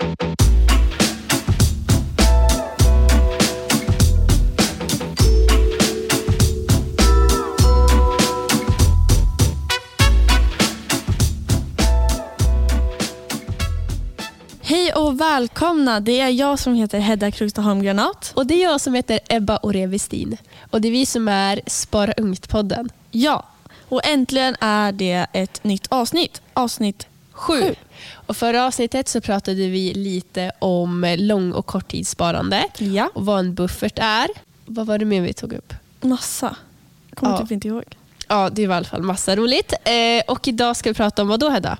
Hej och välkomna. Det är jag som heter Hedda Krugstad Granat. Och det är jag som heter Ebba Orevestin. Och det är vi som är Spara Ungt-podden. Ja, och äntligen är det ett nytt avsnitt. Avsnitt Sju. sju. Och förra avsnittet så pratade vi lite om lång och korttidssparande Ja, och vad en buffert är. Vad var det mer vi tog upp? massa. Kommer Ja. typ inte ihåg. Ja, det var i alla fall massa roligt. Eh, och idag ska vi prata om vad då Hedda?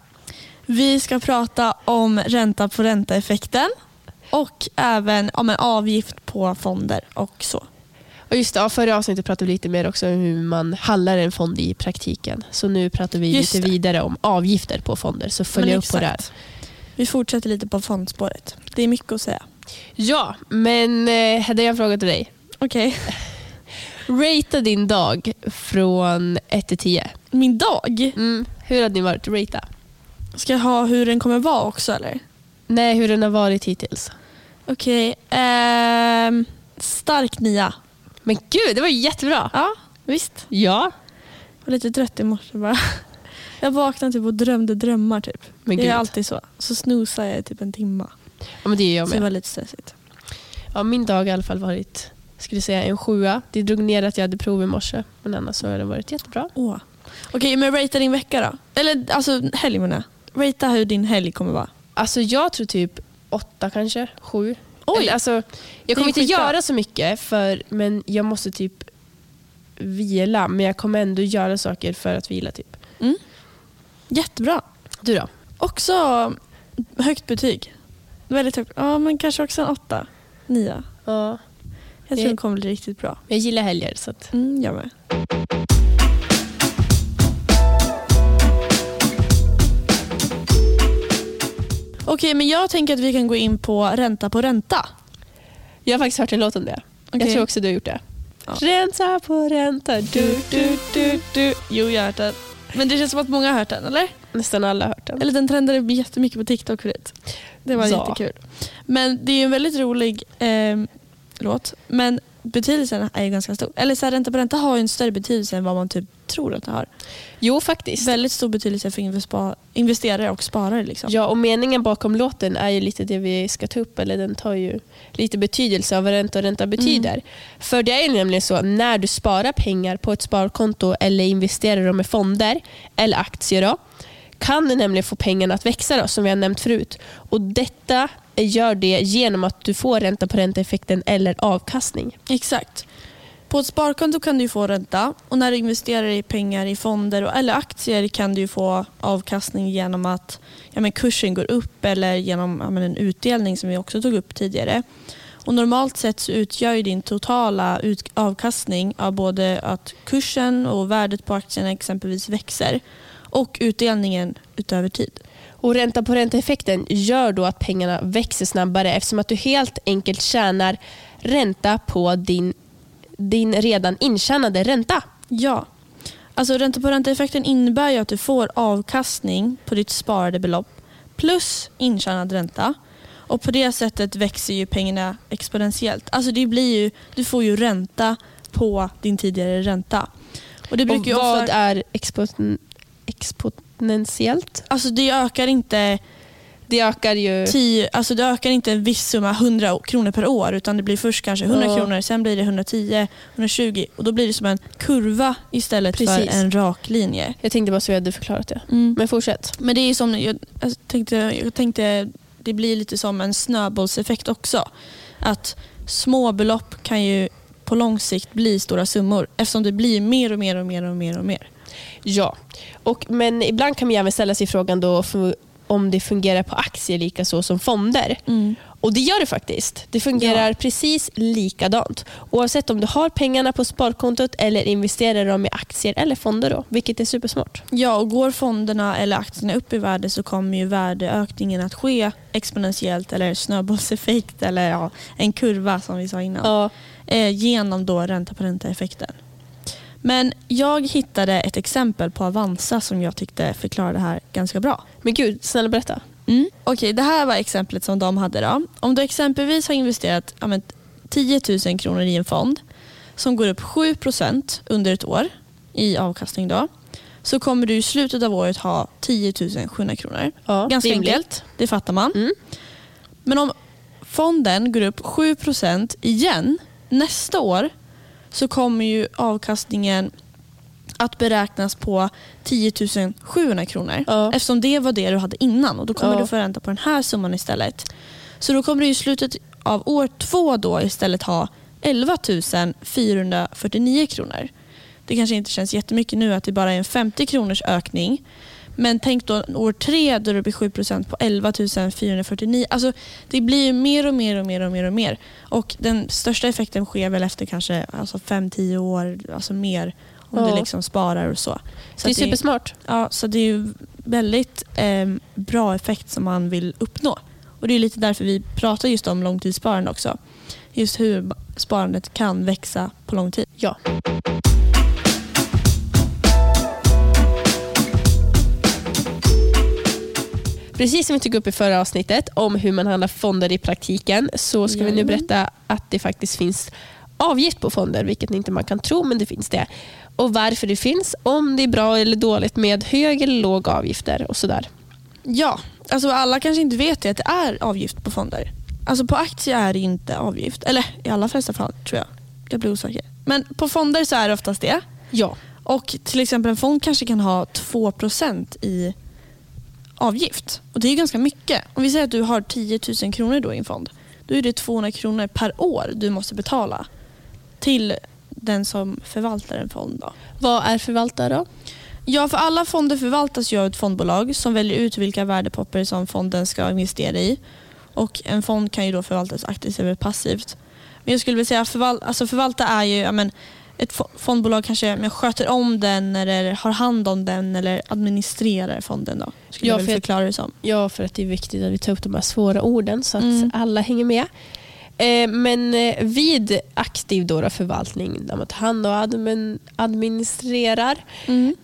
Vi ska prata om ränta på ränta-effekten och även om en avgift på fonder och så. Och just det, förra avsnittet pratade vi lite mer också om hur man handlar en fond i praktiken. Så nu pratar vi Just lite det. vidare om avgifter på fonder. Så följ upp på det här. Vi fortsätter lite på fondspåret. Det är mycket att säga. Ja, men eh, Hedda jag har en fråga till dig. Okej. Rata din dag från 1 till 10. Min dag, Mm. Hur hade din varit? Rata. ska jag ha hur den kommer vara också eller? Nej, hur den har varit hittills. Okej. ehm, stark nia. Men gud, det var ju jättebra. Ja, visst. Ja. Jag var lite trött i morse bara. Jag vaknade typ och drömde drömmar typ. Men det gud. är alltid så. Så snosar jag i typ en timme. Ja, men det är jag Så det med. var lite stressigt. Ja, min dag har i alla fall varit skulle säga en sjua. Det drog ner att jag hade prov i morse. Men annars så har det varit jättebra. Åh. Okej, men ratea din vecka då. Eller alltså helg menar jag. Ratea hur din helg kommer vara. Alltså jag tror typ åtta kanske, sju. Oj. Eller, alltså, jag kommer inte skitbra. göra så mycket för, men jag måste typ vila. Men jag kommer ändå göra saker för att vila. typ. Jättebra. Du då? Också högt betyg. Väldigt högt. Ja, men kanske också en åtta. Nia. Ja, Jag tror det kommer bli riktigt bra. jag gillar helger. Så att, Mm, jag med. Okej, men jag tänker att vi kan gå in på ränta på ränta. jag har faktiskt hört en låt om det. Jag Okej. tror också du har gjort det. Ja. Ränta på ränta. Du, du, du, du. Jo, jag har hört den. Men det känns som att många har hört den, eller? Nästan alla har hört den. Eller den trendade jättemycket på TikTok förut. Det var Ja. jättekul. Men det är en väldigt rolig eh, låt. Men betydelsen är ju ganska stor. Eller så här, ränta på ränta har en större betydelse än vad man typ tror att det har. Jo, faktiskt. Väldigt stor betydelse för investerare och sparare. Liksom. Ja, och meningen bakom låten är ju lite det vi ska ta upp. Eller den tar ju lite betydelse av vad ränta och ränta betyder. För det är ju nämligen så när du sparar pengar på ett sparkonto eller investerar dem i fonder eller aktier då, kan du nämligen få pengarna att växa då, som vi har nämnt förut. Och Detta gör det genom att du får ränta på ränta-effekten eller avkastning. Exakt. På ett sparkonto kan du få ränta och när du investerar i pengar i fonder eller aktier kan du få avkastning genom att ja, men kursen går upp eller genom ja, men en utdelning som vi också tog upp tidigare. Och normalt sett så utgör ju din totala ut- avkastning av både att kursen och värdet på aktierna exempelvis växer och utdelningen utöver tid. Och Ränta på ränta-effekten gör då att pengarna växer snabbare eftersom att du helt enkelt tjänar ränta på din, din redan intjänade ränta. Ja. Alltså ränta på ränta-effekten innebär ju att du får avkastning på ditt sparade belopp plus intjänad ränta. Och På det sättet växer ju pengarna exponentiellt. Alltså det blir ju, du får ju ränta på din tidigare ränta. Och det Och brukar ju vad ofta, är expon, exponentiellt? alltså det ökar inte Det ökar ju... tio, alltså det ökar inte en viss summa 100 kronor per år utan det blir först kanske 100 Ja. kronor, sen blir det 110, 120 och då blir det som en kurva istället Precis. för en rak linje. Jag tänkte bara så jag hade förklarat det. Mm. Men fortsätt. Men det är som, jag, jag, tänkte, jag tänkte, det blir lite som en snöbollseffekt också. Att små belopp kan ju på lång sikt bli stora summor eftersom det blir mer och mer och mer och mer och mer. Ja. Och, men ibland kan man även ställa sig frågan då om det fungerar på aktier lika så som fonder. Och det gör det faktiskt. Det fungerar Ja. precis likadant. Oavsett om du har pengarna på sparkontot eller investerar dem i aktier eller fonder. Då, vilket är supersmart. Ja, och går fonderna eller aktierna upp i värde så kommer ju värdeökningen att ske exponentiellt eller snöbollseffekt eller ja, en kurva som vi sa innan. Ja. eh, genom då ränta på ränta-effekten. Men jag hittade ett exempel på Avanza som jag tyckte förklarade det här ganska bra. Men gud, snälla berätta. Mm. Okej, det här var exemplet som de hade. då. Om du exempelvis har investerat ja, men, 10 000 kronor i en fond som går upp 7% under ett år i avkastning då, så kommer du i slutet av året ha 10 700 kronor. Ja, Ganska rimligt. enkelt, det fattar man. Mm. Men om fonden går upp 7% igen nästa år så kommer ju avkastningen att beräknas på 10 700 kronor. Ja. Eftersom det var det du hade innan och då kommer Ja. du få ränta på den här summan istället. Så då kommer du i slutet av år två då istället ha 11 449 kronor. Det kanske inte känns jättemycket nu att det bara är en 50 kronors ökning. Men tänk då år tre då det blir 7% på 11 449. Alltså det blir ju mer och mer och mer och mer och mer. Och den största effekten sker väl efter kanske alltså 5-10 år, alltså mer. Om Ja. du liksom sparar och så. så Det är supersmart. Ja, så det är ju väldigt eh, bra effekt som man vill uppnå. Och Det är lite därför vi pratar just om långtidssparande också. Just hur sparandet kan växa på lång tid. Ja. Precis som vi tog upp i förra avsnittet om hur man handlar fonder i praktiken så ska vi nu Jajamän. berätta att det faktiskt finns avgift på fonder, vilket inte man kan tro, men det finns det. Och varför det finns, om det är bra eller dåligt med hög eller låg avgifter och sådär. Ja, alltså alla kanske inte vet det, att det är avgift på fonder. Alltså på aktier är det inte avgift. Eller i alla flesta fall tror jag. Jag blir osäker. Men på fonder så är det oftast det. Ja. Och till exempel en fond kanske kan ha 2% i avgift. Och Det är ganska mycket. Om vi säger att du har 10 000 kronor då i en fond. Då är det 200 kronor per år du måste betala till den som förvaltar en fond. Då. Vad är förvaltare då? Ja, för alla fonder förvaltas ju av ett fondbolag som väljer ut vilka värdepapper som fonden ska investera i. Och En fond kan ju då förvaltas aktivt eller passivt. Men jag skulle vilja säga förval alltså förvalta är ju ja, men, ett fo- fondbolag kanske men, sköter om den eller har hand om den eller administrerar fonden. Då, skulle Ja, jag förklara det som. Ja, för att det är viktigt att vi tar upp de här svåra orden så att Mm. alla hänger med. Eh, Men eh, vid aktiv då då förvaltning, där man tar hand och admin, administrerar,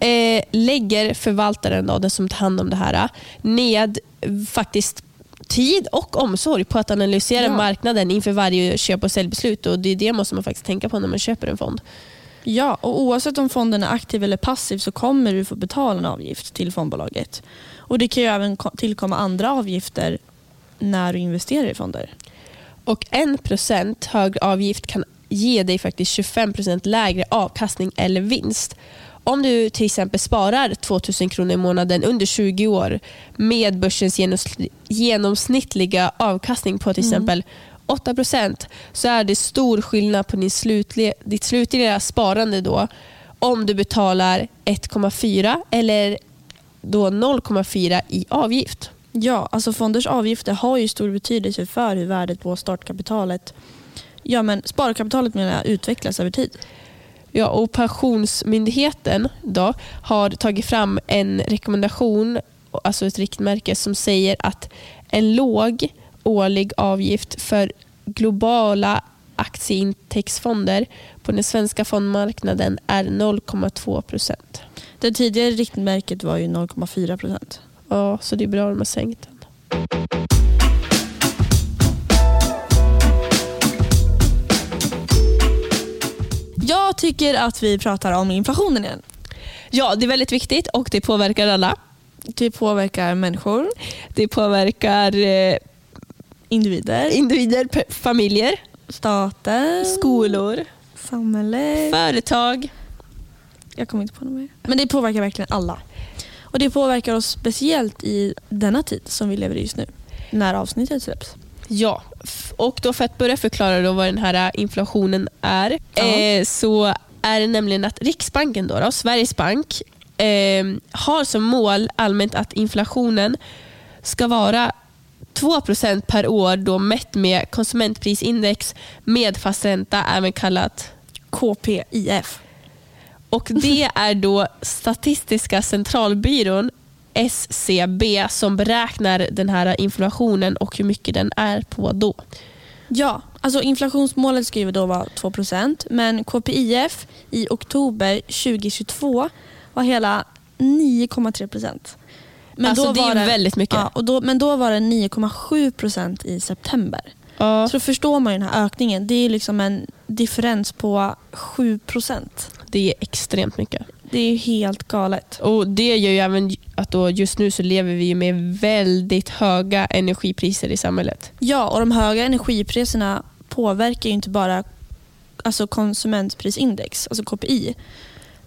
eh, lägger förvaltaren, då, den som tar hand om det här, ned faktiskt tid och omsorg på att analysera Ja. marknaden inför varje köp och säljbeslut. Och det, är det måste man faktiskt tänka på när man köper en fond. Ja, och oavsett om fonden är aktiv eller passiv så kommer du få betala en avgift till fondbolaget. Och Det kan ju även ko- tillkomma andra avgifter när du investerar i fonder. Och en procent högre avgift kan ge dig faktiskt 25 procent lägre avkastning eller vinst. Om du till exempel sparar 2 000 kronor i månaden under 20 år med börsens genomsnittliga avkastning på till exempel 8 procent så är det stor skillnad på din slutliga, ditt slutliga sparande då om du betalar 1,4 eller då 0,4 i avgift. Ja, alltså fonders avgifter har ju stor betydelse för hur värdet på startkapitalet, ja men sparkapitalet menar jag, utvecklas över tid. Ja, och Pensionsmyndigheten då, har tagit fram en rekommendation, alltså ett riktmärke som säger att en låg årlig avgift för globala aktieintäktsfonder på den svenska fondmarknaden är 0,2 procent. Det tidigare riktmärket var ju 0,4 procent. Ja, så det är bra att de har sänkt den. Jag tycker att vi pratar om inflationen igen. Ja, det är väldigt viktigt och det påverkar alla. Det påverkar människor, Det påverkar eh, individer, individer, familjer, stater, skolor, samhälle. företag. Jag kommer inte på något mer. Men det påverkar verkligen alla. Och Det påverkar oss speciellt i denna tid som vi lever i just nu. När avsnittet släpps. Ja, och då för att börja förklara då vad den här inflationen är eh, så är det nämligen att Riksbanken, då, då, Sveriges bank, eh, har som mål allmänt att inflationen ska vara 2% per år då mätt med konsumentprisindex med fast ränta, även kallat KPIF. och det är då Statistiska centralbyrån, SCB, som beräknar den här inflationen och hur mycket den är på då. Ja, alltså inflationsmålet ska ju då vara 2% men KPIF i oktober 2022 var hela 9,3 procent. Men alltså, då det var är det- väldigt mycket. Ja, och då, men då var det 9,7 procent i september. Ja, Så då förstår man ju den här ökningen. Det är liksom en differens på 7 procent. det är extremt mycket. Det är ju helt galet. Och Det gör ju även att då just nu så lever vi med väldigt höga energipriser i samhället. Ja, och de höga energipriserna påverkar ju inte bara alltså konsumentprisindex, alltså KPI,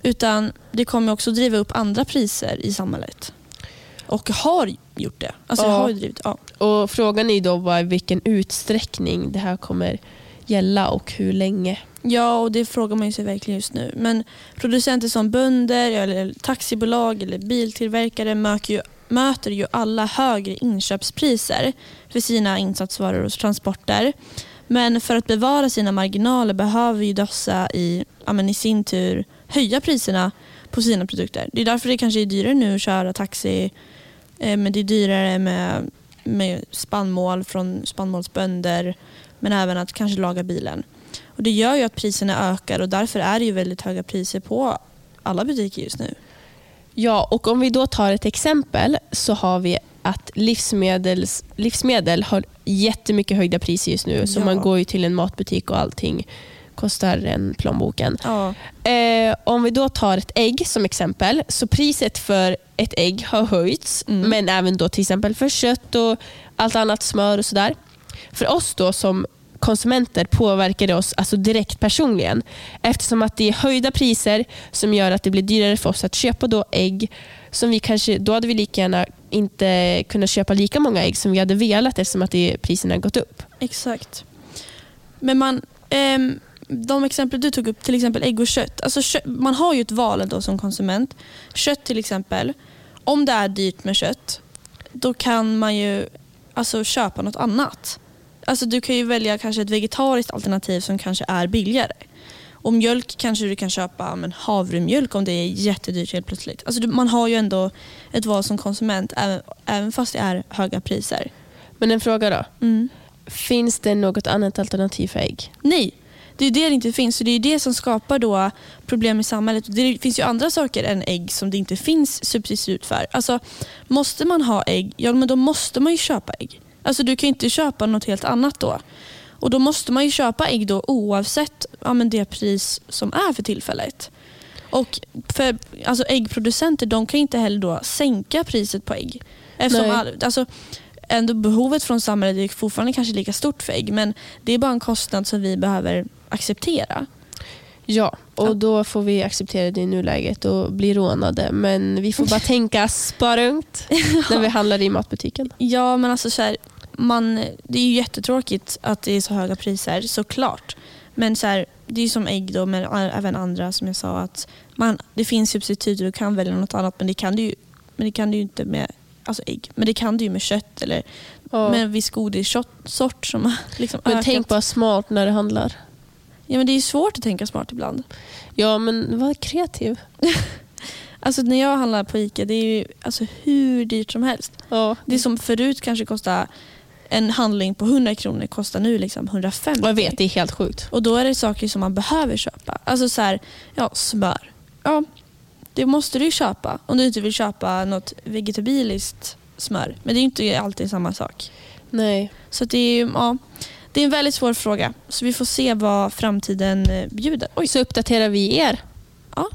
utan det kommer också driva upp andra priser i samhället. Och har gjort det. Alltså Ja. har ju drivit, ja. Och Frågan är då bara i vilken utsträckning det här kommer gälla och hur länge ja, och det frågar man ju sig verkligen just nu. Men producenter som bönder, eller taxibolag eller biltillverkare möter ju, möter ju alla högre inköpspriser för sina insatsvaror och transporter. Men för att bevara sina marginaler behöver ju dessa i, ja, men i sin tur höja priserna på sina produkter. Det är därför det kanske är dyrare nu att köra taxi, eh, men det är dyrare med, med spannmål från spannmålsbönder, men även att kanske laga bilen. Och Det gör ju att priserna ökar och därför är det ju väldigt höga priser på alla butiker just nu. Ja, och om vi då tar ett exempel så har vi att livsmedels, livsmedel har jättemycket höjda priser just nu. Så Ja. man går ju till en matbutik och allting kostar en plånboken. Ja. Eh, om vi då tar ett ägg som exempel, så priset för ett ägg har höjts, Mm. men även då till exempel för kött och allt annat smör och sådär. För oss då som konsumenter påverkar det oss alltså direkt personligen eftersom att det är höjda priser som gör att det blir dyrare för oss att köpa då ägg som vi kanske, då hade vi lika gärna inte kunnat köpa lika många ägg som vi hade velat eftersom att det, priserna har gått upp. Exakt. Men man, ehm, de exempel du tog upp, till exempel ägg och kött. Alltså kö- man har ju ett val ändå som konsument. Kött till exempel. Om det är dyrt med kött, då kan man ju alltså, köpa något annat. Alltså, du kan ju välja kanske ett vegetariskt alternativ som kanske är billigare. Och mjölk kanske du kan köpa men havremjölk om det är jättedyrt helt plötsligt. Alltså, man har ju ändå ett val som konsument även, även fast det är höga priser. Men en fråga då. Mm. Finns det något annat alternativ för ägg? Nej, det är det det inte finns. Så det är det som skapar då problem i samhället. Det finns ju andra saker än ägg som det inte finns substitut för. Alltså, måste man ha ägg, ja men då måste man ju köpa ägg. Alltså, du kan inte köpa något helt annat då. Och Då måste man ju köpa ägg då oavsett ja, men det pris som är för tillfället. Och för alltså Äggproducenter de kan inte heller då sänka priset på ägg. Eftersom Nej. all, alltså, ändå behovet från samhället är fortfarande kanske lika stort för ägg men det är bara en kostnad som vi behöver acceptera. Ja, och då får vi acceptera det i nuläget och bli rånade. Men vi får bara tänka sparungt när vi handlar i matbutiken. Ja men alltså så här, man, det är ju jättetråkigt att det är så höga priser såklart. Men så här, det är ju som ägg då men även andra som jag sa att man, det finns substitut och du kan välja något annat men det kan du ju, men det kan du inte med alltså ägg. Men det kan du ju med kött eller Ja. med en viss godissort som har liksom Men ökat. tänk bara smart när det handlar. Ja men det är ju svårt att tänka smart ibland. Ja, men var kreativ. Alltså när jag handlar på ICA det är ju alltså, hur dyrt som helst. Ja. Det som förut kanske kostade en handling på 100 kronor kostar nu liksom 150. Jag vet, det är helt sjukt. Och då är det saker som man behöver köpa. Alltså så här, ja, smör. Ja, det måste du köpa om du inte vill köpa något vegetabiliskt smör. Men det är inte alltid samma sak. Nej. Så det är, ja, det är en väldigt svår fråga. Så vi får se vad framtiden eh, bjuder. Oj, Så uppdaterar vi er. ja.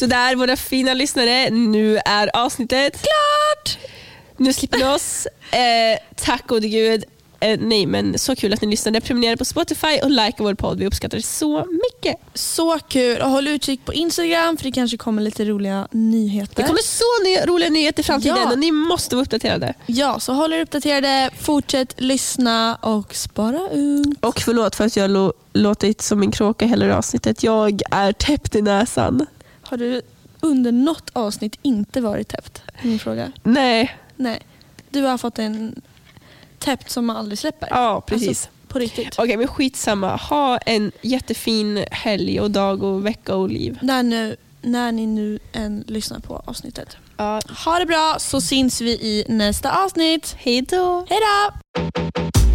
Så där våra fina lyssnare, nu är avsnittet klart! Nu slipper ni oss. Eh, tack gode gud. Eh, nej men så kul att ni lyssnade. Prenumerera på Spotify och likea vår podd. Vi uppskattar det så mycket. Så kul. Och håll utkik på Instagram för det kanske kommer lite roliga nyheter. Det kommer så ny, roliga nyheter i framtiden Ja. och ni måste vara uppdaterade. Ja, så håll er uppdaterade. Fortsätt lyssna och spara ungt. Och förlåt för att jag lo- låtit som en kråka hela avsnittet. Jag är täppt i näsan. Har du under något avsnitt inte varit täppt? Min fråga. Nej, Nej. Du har fått en täppt som man aldrig släpper. ja precis. Alltså, på riktigt. Okej men skitsamma. Ha en jättefin helg och dag och vecka och liv. När, nu, när ni nu än lyssnar på avsnittet. Ja, Ha det bra så syns vi i nästa avsnitt. hej då! Hej då!